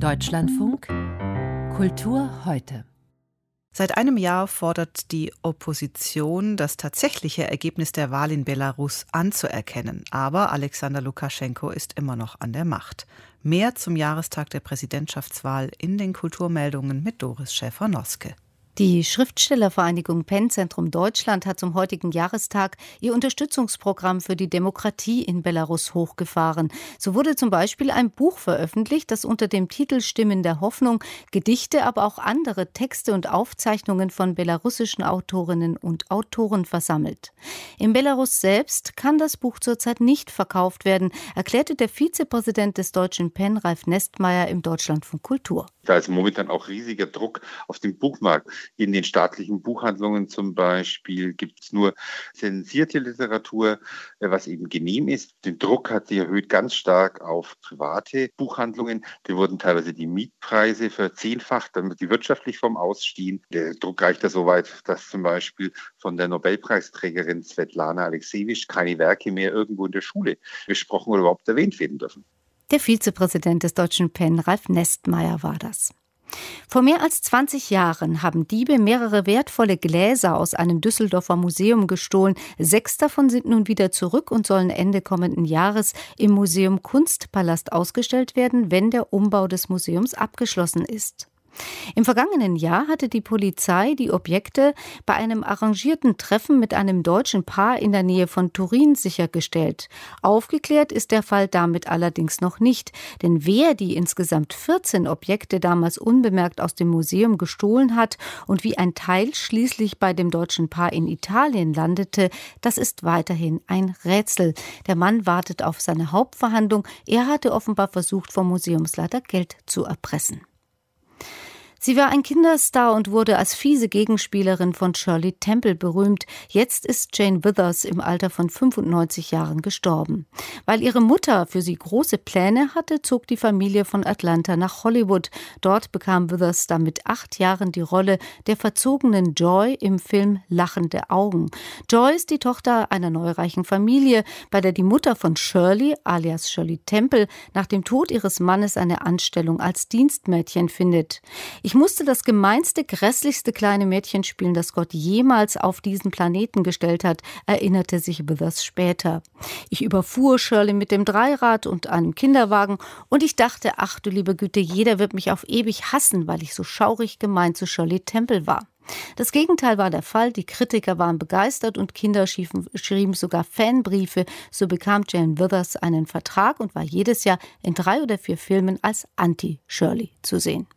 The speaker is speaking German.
Deutschlandfunk Kultur heute. Seit einem Jahr fordert die Opposition, das tatsächliche Ergebnis der Wahl in Belarus anzuerkennen. Aber Alexander Lukaschenko ist immer noch an der Macht. Mehr zum Jahrestag der Präsidentschaftswahl in den Kulturmeldungen mit Doris Schäfer-Noske. Die Schriftstellervereinigung Pennzentrum Deutschland hat zum heutigen Jahrestag ihr Unterstützungsprogramm für die Demokratie in Belarus hochgefahren. So wurde zum Beispiel ein Buch veröffentlicht, das unter dem Titel Stimmen der Hoffnung Gedichte, aber auch andere Texte und Aufzeichnungen von belarussischen Autorinnen und Autoren versammelt. In Belarus selbst kann das Buch zurzeit nicht verkauft werden, erklärte der Vizepräsident des deutschen PEN, Ralf Nestmeier, im Deutschlandfunk Kultur. Da ist momentan auch riesiger Druck auf dem Buchmarkt. In den staatlichen Buchhandlungen zum Beispiel gibt es nur zensierte Literatur, äh, was eben genehm ist. Den Druck hat sich erhöht ganz stark auf private Buchhandlungen. Da wurden teilweise die Mietpreise verzehnfacht, damit die wirtschaftlich vom Ausstehen. Der Druck reicht ja so weit, dass zum Beispiel von der Nobelpreisträgerin Svetlana Alexejewitsch keine Werke mehr irgendwo in der Schule besprochen oder überhaupt erwähnt werden dürfen. Der Vizepräsident des Deutschen PEN, Ralf Nestmeier, war das. Vor mehr als 20 Jahren haben Diebe mehrere wertvolle Gläser aus einem Düsseldorfer Museum gestohlen. Sechs davon sind nun wieder zurück und sollen Ende kommenden Jahres im Museum Kunstpalast ausgestellt werden, wenn der Umbau des Museums abgeschlossen ist. Im vergangenen Jahr hatte die Polizei die Objekte bei einem arrangierten Treffen mit einem deutschen Paar in der Nähe von Turin sichergestellt. Aufgeklärt ist der Fall damit allerdings noch nicht, denn wer die insgesamt 14 Objekte damals unbemerkt aus dem Museum gestohlen hat und wie ein Teil schließlich bei dem deutschen Paar in Italien landete, das ist weiterhin ein Rätsel. Der Mann wartet auf seine Hauptverhandlung. Er hatte offenbar versucht, vom Museumsleiter Geld zu erpressen. Sie war ein Kinderstar und wurde als fiese Gegenspielerin von Shirley Temple berühmt. Jetzt ist Jane Withers im Alter von 95 Jahren gestorben. Weil ihre Mutter für sie große Pläne hatte, zog die Familie von Atlanta nach Hollywood. Dort bekam Withers dann mit acht Jahren die Rolle der verzogenen Joy im Film Lachende Augen. Joy ist die Tochter einer neureichen Familie, bei der die Mutter von Shirley, alias Shirley Temple, nach dem Tod ihres Mannes eine Anstellung als Dienstmädchen findet. Ich ich musste das gemeinste, grässlichste kleine Mädchen spielen, das Gott jemals auf diesen Planeten gestellt hat, erinnerte sich Withers später. Ich überfuhr Shirley mit dem Dreirad und einem Kinderwagen und ich dachte, ach du liebe Güte, jeder wird mich auf ewig hassen, weil ich so schaurig gemein zu Shirley Temple war. Das Gegenteil war der Fall. Die Kritiker waren begeistert und Kinder schrieben sogar Fanbriefe. So bekam Jane Withers einen Vertrag und war jedes Jahr in drei oder vier Filmen als Anti-Shirley zu sehen.